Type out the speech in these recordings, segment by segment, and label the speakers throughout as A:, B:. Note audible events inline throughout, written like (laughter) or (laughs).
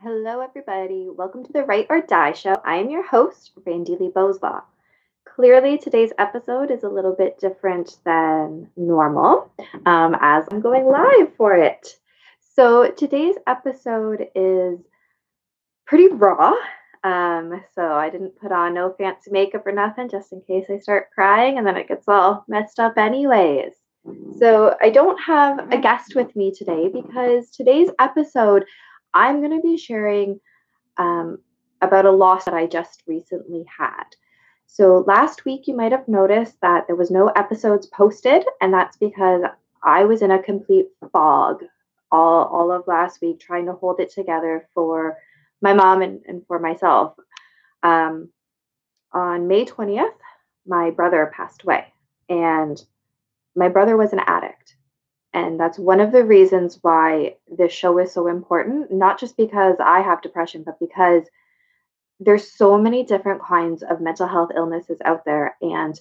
A: Hello, everybody. Welcome to the Write or Die Show. I am your host, Randy Lee Boslaw. Clearly, today's episode is a little bit different than normal um, as I'm going live for it. So, today's episode is pretty raw. Um, so, I didn't put on no fancy makeup or nothing just in case I start crying and then it gets all messed up, anyways. So, I don't have a guest with me today because today's episode I'm going to be sharing um, about a loss that I just recently had. So, last week you might have noticed that there was no episodes posted, and that's because I was in a complete fog all, all of last week trying to hold it together for my mom and, and for myself. Um, on May 20th, my brother passed away, and my brother was an addict. And that's one of the reasons why this show is so important, not just because I have depression, but because there's so many different kinds of mental health illnesses out there and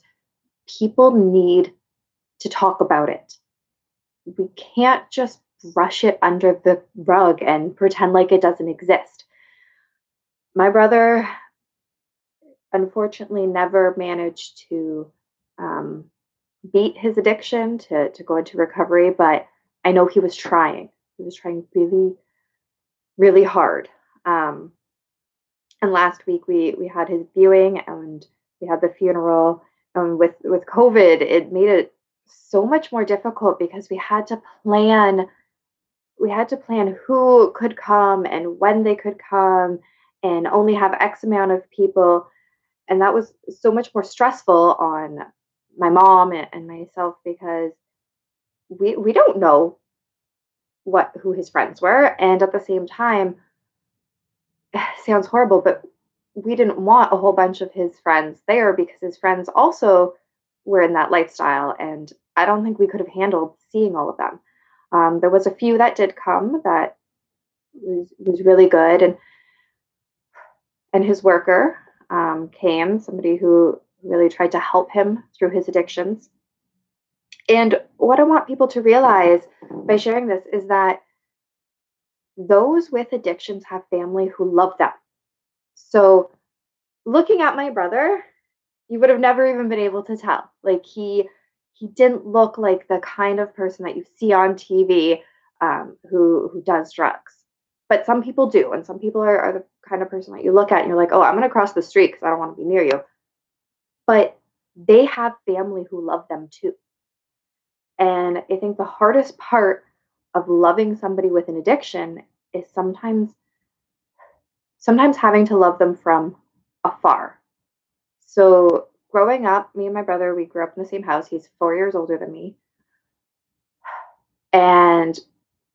A: people need to talk about it. We can't just brush it under the rug and pretend like it doesn't exist. My brother unfortunately never managed to um, beat his addiction to to go into recovery, but I know he was trying. He was trying really, really hard. Um, and last week we we had his viewing and we had the funeral. And with with COVID, it made it so much more difficult because we had to plan. We had to plan who could come and when they could come, and only have X amount of people. And that was so much more stressful on my mom and myself because we we don't know what who his friends were. And at the same time (sighs) sounds horrible but we didn't want a whole bunch of his friends there because his friends also were in that lifestyle. And i don't think we could have handled seeing all of them. Um, there was a few that did come that was was really good. And and his worker um, came somebody who really tried to help him through his addictions. And what I want people to realize by sharing this is that those with addictions have family who love them. So, looking at my brother, you would have never even been able to tell. Like he he didn't look like the kind of person that you see on TV um, who who does drugs. But some people do, and some people are, are the kind of person that you look at and you're like, oh, I'm to cross the street because I don't want to be near you but they have family who love them too. And I think the hardest part of loving somebody with an addiction is sometimes sometimes having to love them from afar. So growing up, me and my brother, we grew up in the same house. He's 4 years older than me. And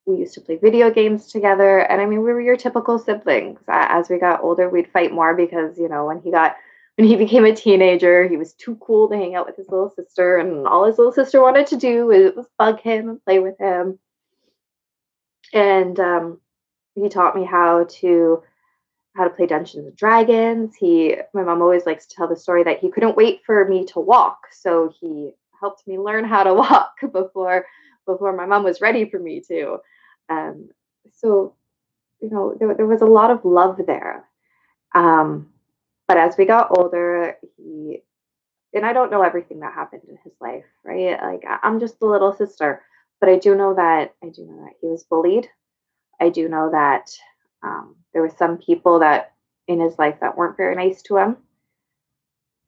A: we used to play video games together and I mean we were your typical siblings. As we got older, we'd fight more because, you know, when he got when he became a teenager, he was too cool to hang out with his little sister, and all his little sister wanted to do was, bug him and play with him. And um, he taught me how to how to play Dungeons and Dragons. He, my mom always likes to tell the story that he couldn't wait for me to walk, so he helped me learn how to (laughs) walk before before my mom was ready for me to. Um, so, you know, there, there was a lot of love there. Um, but as we got older, he and I don't know everything that happened in his life, right? Like I'm just a little sister, but I do know that I do know that he was bullied. I do know that um, there were some people that in his life that weren't very nice to him,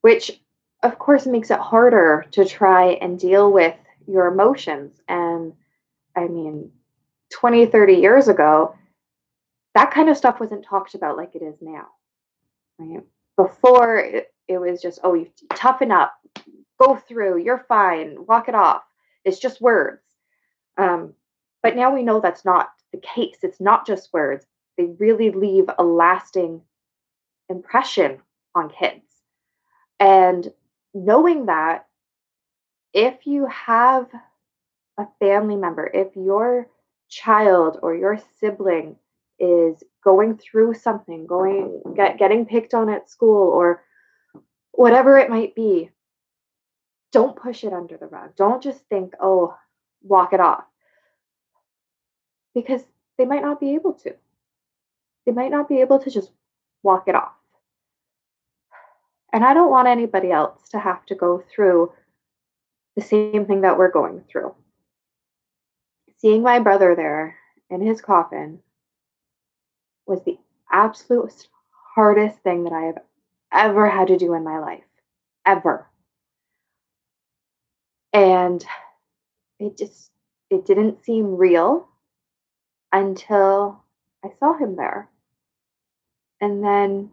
A: which of course makes it harder to try and deal with your emotions. And I mean, 20, 30 years ago, that kind of stuff wasn't talked about like it is now, right? Before it, it was just oh you toughen up. Go through. You're fine. Walk it off. It's just words. Um, but now we know that's not the case. It's not just words. They really leave a lasting impression on kids. And knowing that if you have a family member if your child or your sibling is going through something, going get, getting picked on at school or whatever it might be, don't push it under the rug. Don't just think, "Oh, walk it off." Because they might not be able to. they might not be able to just walk it off. And I don't want anybody else to have to go through the same thing that we're going through. Seeing my brother there in his coffin was the absolute hardest thing that I have ever had to do in my life. Ever. And it just it didn't seem real until I saw him there. And then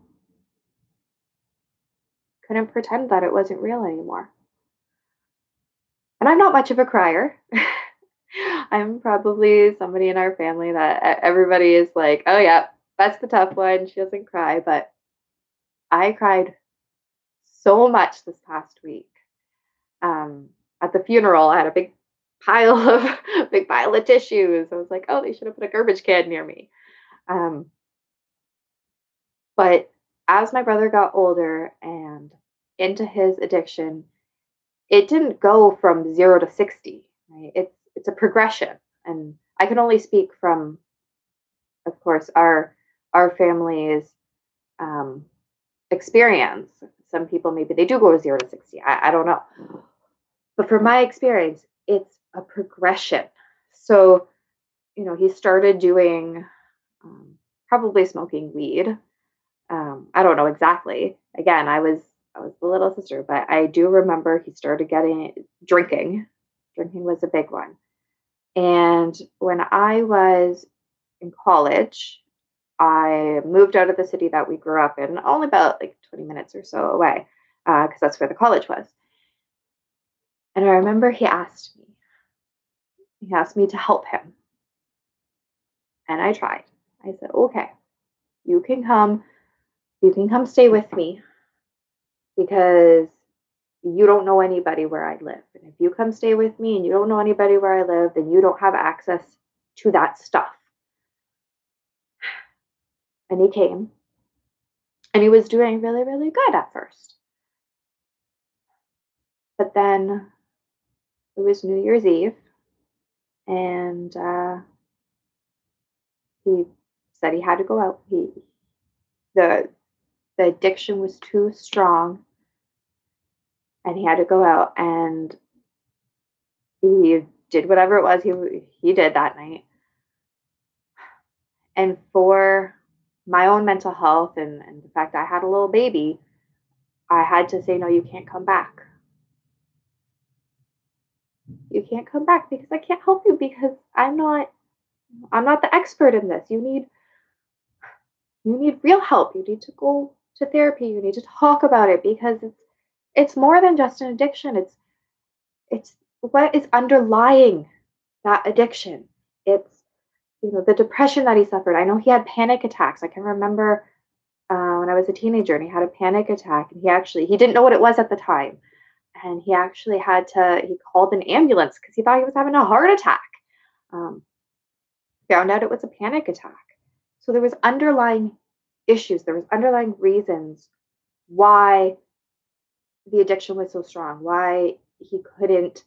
A: couldn't pretend that it wasn't real anymore. And I'm not much of a crier. (laughs) I'm probably somebody in our family that everybody is like, oh, yeah, that's the tough one. She doesn't cry. But I cried so much this past week. Um, at the funeral, I had a big pile (laughs) of big pile of tissues. I was like, oh, they should have put a garbage can near me. Um, but as my brother got older and into his addiction, it didn't go from zero to 60, right? It's it's a progression. And I can only speak from, of course, our our family's um, experience. Some people maybe they do go zero to 60. I, I don't know. But from my experience, it's a progression. So, you know, he started doing um, probably smoking weed. Um, I don't know exactly. Again, I was I was the little sister, but I do remember he started getting drinking. Drinking was a big one. And when I was in college, I moved out of the city that we grew up in, only about like 20 minutes or so away, because uh, that's where the college was. And I remember he asked me, he asked me to help him. And I tried. I said, okay, you can come, you can come stay with me because you don't know anybody where I live. And if you come stay with me and you don't know anybody where I live, then you don't have access to that stuff. And he came. And he was doing really, really good at first. But then it was New Year's Eve. And uh, he said he had to go out. He the the addiction was too strong. And he had to go out. And he did whatever it was he he did that night. And for my own mental health and, and the fact I had a little baby, I had to say, no, you can't come back. You can't come back because I can't help you because I'm not I'm not the expert in this. You need you need real help. You need to go to therapy. You need to talk about it because it's it's more than just an addiction. It's it's what is underlying that addiction. It's you know the depression that he suffered. I know he had panic attacks. I can remember uh, when I was a teenager and he had a panic attack and he actually he didn't know what it was at the time, and he actually had to he called an ambulance because he thought he was having a heart attack. Um, found out it was a panic attack. So there was underlying issues. There was underlying reasons why the addiction was so strong, why he couldn't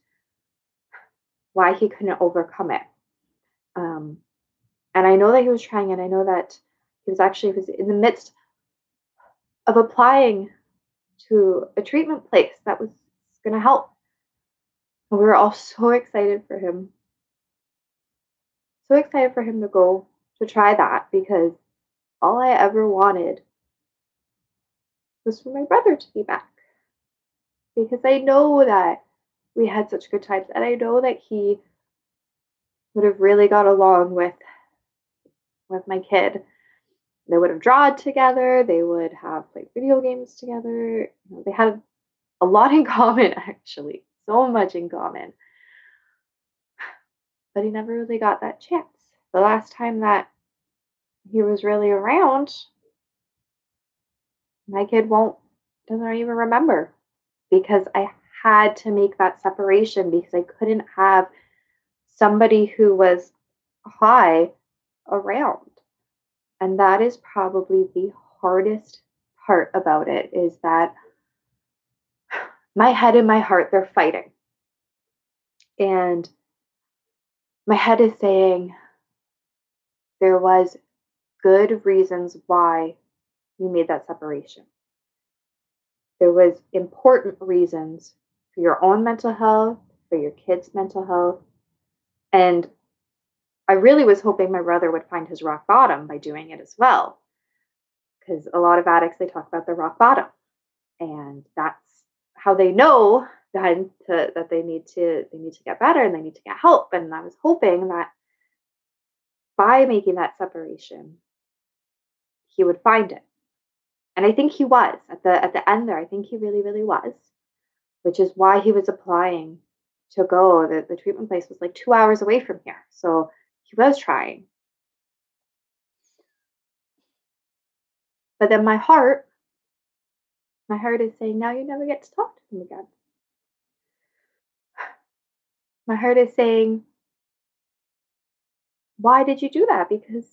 A: why he couldn't overcome it. Um, and I know that he was trying, and I know that he was actually was in the midst of applying to a treatment place that was going to help. And we were all so excited for him. So excited for him to go to try that because all I ever wanted was for my brother to be back because I know that we had such good times and I know that he would have really got along with with my kid. They would have drawn together, they would have played video games together. They had a lot in (laughs) common actually. So much in common. But he never really got that chance. The last time that he was really around, my kid won't doesn't even remember because I had to make that separation because I couldn't have somebody who was high around. And that is probably the hardest part about it is that my head and my heart they're fighting. And my head is saying there was good reasons why you made that separation. There was important reasons for your own mental health, for your kids' mental health. And I really was hoping my brother would find his rock bottom by doing it as well. Because a lot of addicts, they talk about the rock bottom. And that's how they know then to, that they need to they need to get better and they need to get help. And I was hoping that by making that separation, he would find it. And I think he was at the at the end there. I think he really, really was, which is why he was applying to go. The, the treatment place was like two hours away from here. So he was trying. But then my heart, my heart is saying, now you never get to talk to him again. (sighs) My heart is saying, why did you do that? Because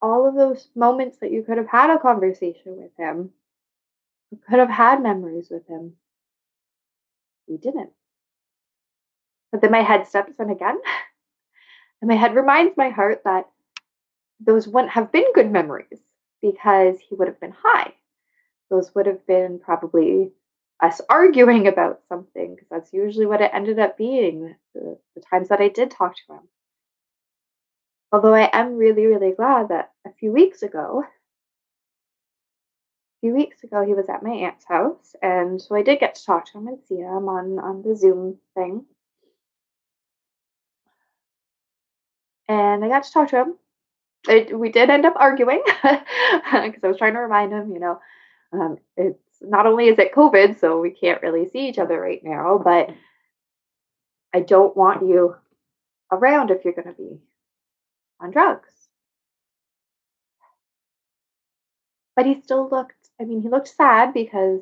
A: all of those moments that you could have had a conversation with him, you could have had memories with him, you didn't. But then my head steps in again. (laughs) And my head reminds my heart that those wouldn't have been good memories because he would have been high. Those would have been probably us arguing about something because that's usually what it ended up being the, the times that I did talk to him. Although I am really, really glad that a few weeks ago, a few weeks ago, he was at my aunt's house, and so I did get to talk to him and see him on on the Zoom thing. And I got to talk to him. It, we did end up arguing (laughs) because I was trying to remind him, you know, um, it's not only is it COVID, so we can't really see each other right now, but I don't want you around if you're going to be on drugs. But he still looked, I mean, he looked sad because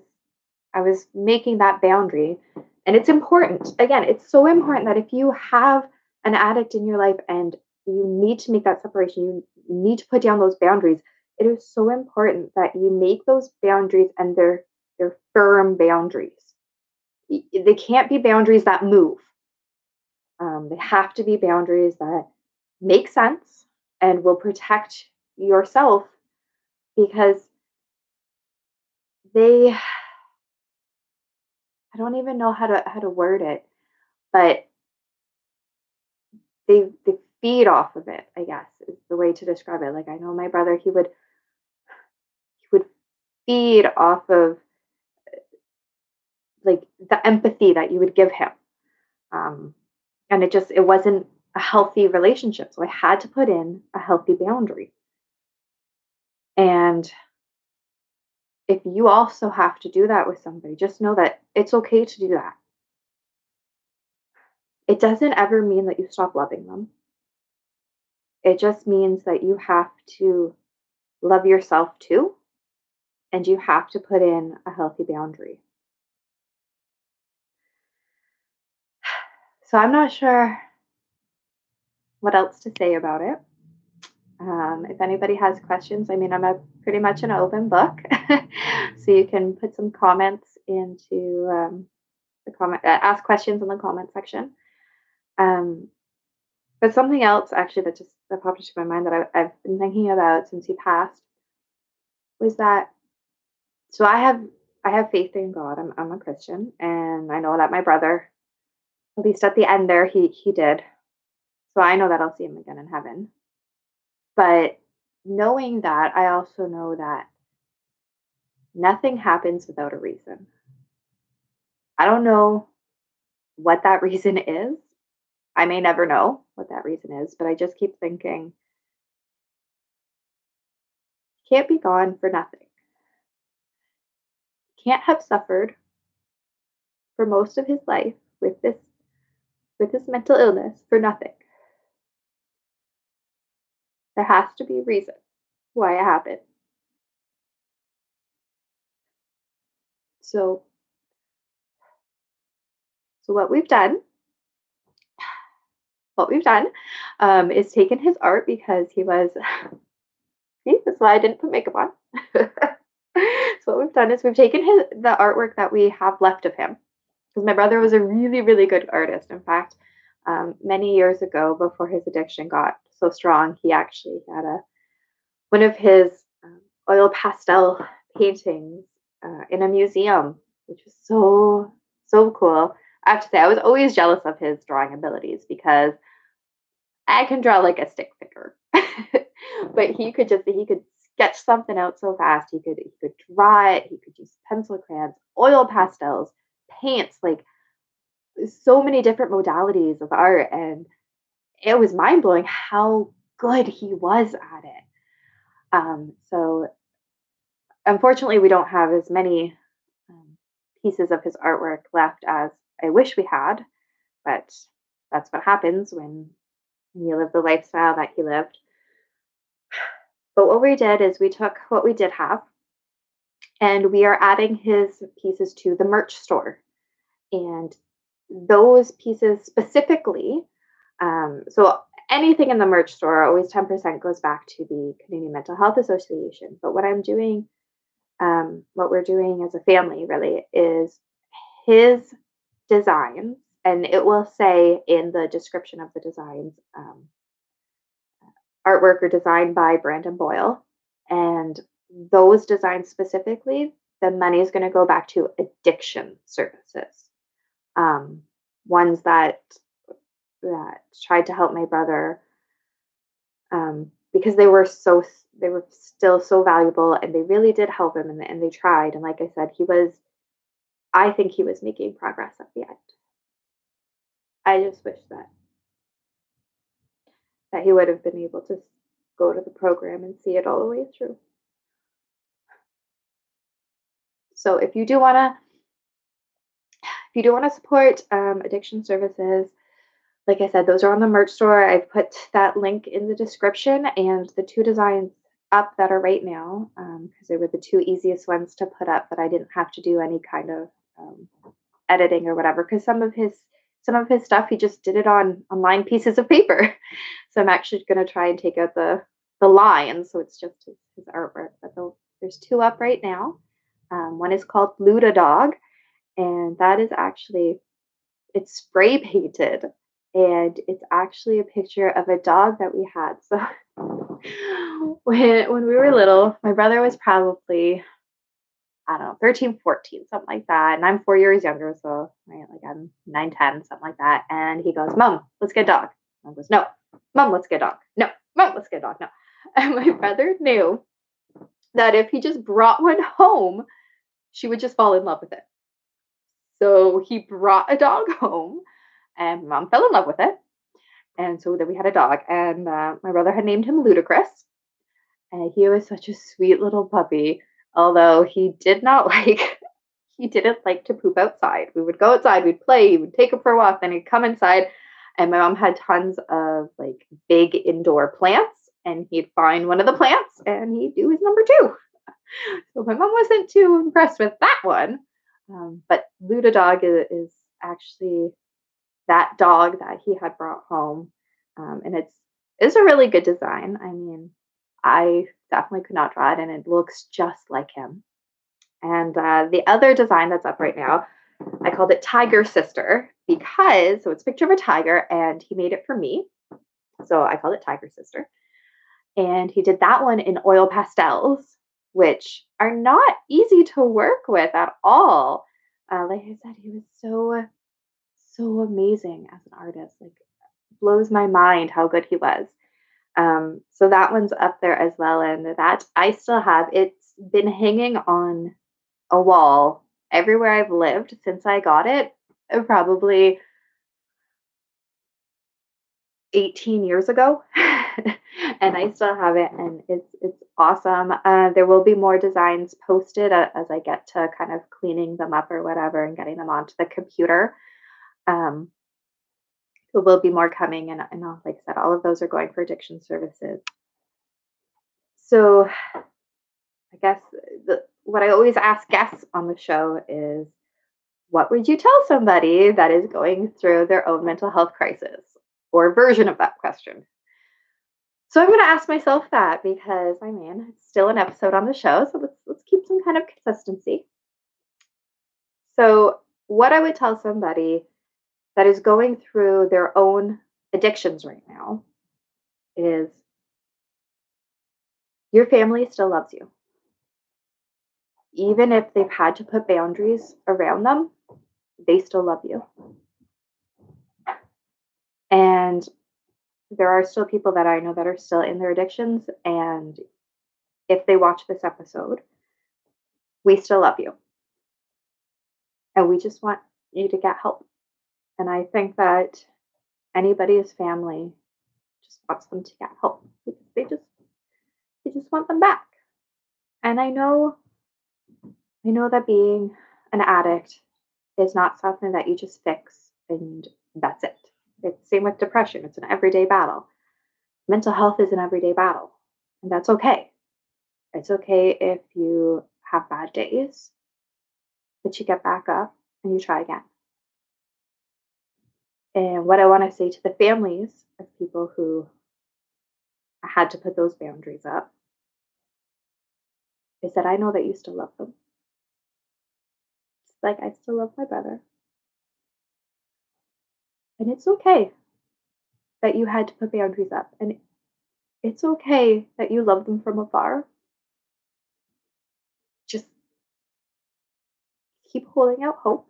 A: I was making that boundary. And it's important. Again, it's so important that if you have an addict in your life and you need to make that separation, you need to put down those boundaries. It is so important that you make those boundaries and they're they're firm boundaries. They can't be boundaries that move. Um, they have to be boundaries that make sense and will protect yourself because they I don't even know how to how to word it, but they they feed off of it, I guess is the way to describe it. Like I know my brother, he would he would feed off of like the empathy that you would give him. Um, and it just it wasn't a healthy relationship. So I had to put in a healthy boundary. And if you also have to do that with somebody, just know that it's okay to do that. It doesn't ever mean that you stop loving them. It just means that you have to love yourself too, and you have to put in a healthy boundary. (sighs) So I'm not sure what else to say about it. Um, if anybody has questions, I mean, I'm a pretty much an open book, (laughs) so you can put some comments into um, the comment, uh, ask questions in the comment section. Um, but something else actually that just that popped into my mind that I, I've been thinking about since he passed was that. So I have I have faith in God. I'm I'm a Christian, and I know that my brother, at least at the end there, he he did so I know that I'll see him again in heaven. But knowing that, I also know that nothing happens without a reason. I don't know what that (laughs) reason is. I may never know what that reason is, but I just keep thinking can't be gone for nothing. Can't have suffered for most of his life with this with his mental illness for nothing. There has to be a reason why it happened. So, so what we've done, what we've done, um, is taken his art because he was. (laughs) See, that's why I didn't put makeup on. (laughs) so what we've done is we've taken his the artwork that we have left of him because my brother was a really really good artist. In fact, um, many years ago, before his addiction got so strong, he actually had a one of his um, oil pastel paintings uh, in a museum, which was so so cool. I have to say, I was always jealous of his drawing abilities because I can draw like a stick figure, (laughs) but he could just he could sketch something out so fast. He could he could draw it. He could use pencil crayons, oil pastels, paints, like so many different modalities of art, and it was mind blowing how good he was at it. Um, so unfortunately, we don't have as many um, pieces of his artwork left as I wish we had, but that's what happens when you live the lifestyle that he lived. But what we did is we took what we did have and we are adding his pieces to the merch store. And those pieces specifically, um, so anything in the merch store, always 10% goes back to the Canadian Mental Health Association. But what I'm doing, um, what we're doing as a family really, is his designs, and it will say in the description of the designs um, artwork or design by Brandon Boyle. And those designs specifically, the money is going to go back to addiction services. Um, ones that that tried to help my brother um, because they were so they were still so valuable and they really did help him and, and they tried and like i said he was i think he was making progress at the end i just wish that that he would have been able to go to the program and see it all the way through. So if you do want to, if you do want to support um, addiction services, like I said, those are on the merch store. I've put that link in the description and the two designs up that are right now because um, they were the two easiest ones to put up, but I didn't have to do any kind of um, editing or whatever because some of his some of his stuff he just did it on on lined pieces of paper. (laughs) So i'm actually going to try and take out the the lines so it's just his, his artwork but the, there's two up right now. Um, one is called luda dog and that is actually it's spray painted and it's actually a picture of a dog that we had. So (laughs) when when we were little my brother was probably I don't know, 13, 14, something like that. And I'm four years younger, so right, like I'm 9, 10, something like that. And he goes, Mom, let's get a dog. I goes, No. Mom, let's get a dog. No. Mom, let's get a dog. No. (laughs) And my brother knew that if he just brought one home, she would just fall in love with it. So he brought a dog (laughs) home, and mom fell in love with it. And so then we had a dog, and uh, my brother had named him Ludacris. And he was such a sweet little puppy although he did not (laughs) like he didn't like to poop outside. We would go outside, we'd play, he would take him for a walk, then he'd come inside. And my mom had tons of like big indoor plants, and he'd find one of the plants and he'd do his number two. (laughs) So my mom wasn't too impressed with that one. Um, but Luda Dog is, is, actually that dog that he had brought home. Um, and it's it's a really good design. I mean, I definitely could not draw it, and it looks just like him. And uh, the other design that's up right now, I called it Tiger Sister because so it's a picture of a tiger, and he made it for me. So I called it Tiger Sister. And he did that one in oil pastels, which are not easy to work with at all. Uh, like I said, he was so, so amazing as an artist. Like, blows my mind how good he was. Um, so that one's up there as well. And that I still have, it's been hanging on a wall everywhere I've lived since I got it, uh, probably 18 years ago. (laughs) and I still have it and it's it's awesome. Uh, there will be more designs posted uh, as I get to kind of cleaning them up or whatever and getting them onto the computer. Um, will be more coming, and, and like I said, all of those are going for addiction services. So, I guess the, what I always ask guests on the show is, what would you tell somebody that is going through their own mental health crisis, or version of that question? So I'm going to ask myself that because I mean it's still an episode on the show, so let's let's keep some kind of consistency. So what I would tell somebody that is going through their own addictions right now is your family still loves you. Even if they've had to put boundaries around them, they still love you. And there are still people that I know that are still in their addictions. And if they watch this episode, we still love you. And we just want you to get help. And I think that anybody's family just wants them to get help because they just they just want them back. And I know I know that being an addict is not something that you just fix and that's it. It's same with depression. It's an everyday battle. Mental health is an everyday battle, and that's okay. It's okay if you have bad days, but you get back up and you try again. And what I want to say to the families of people who had to put those boundaries up is that I know that you still love them. It's like I still love my brother. And it's okay that you had to put boundaries up. And it's okay that you love them from afar. Just keep holding out hope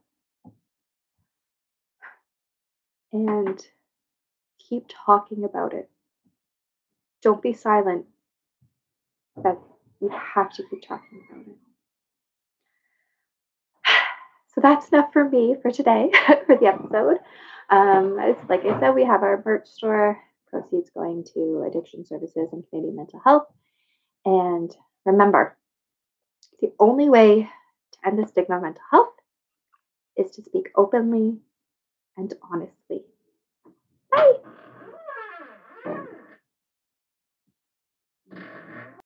A: and keep talking about it. Don't be silent. That you have to keep talking about it. (sighs) So that's enough for me for today (laughs) for the episode. Um, it's, like I said, we have our merch store, proceeds going to addiction services and Canadian mental health. And remember, the only way to end the stigma of mental health is to speak openly and honestly. Bye.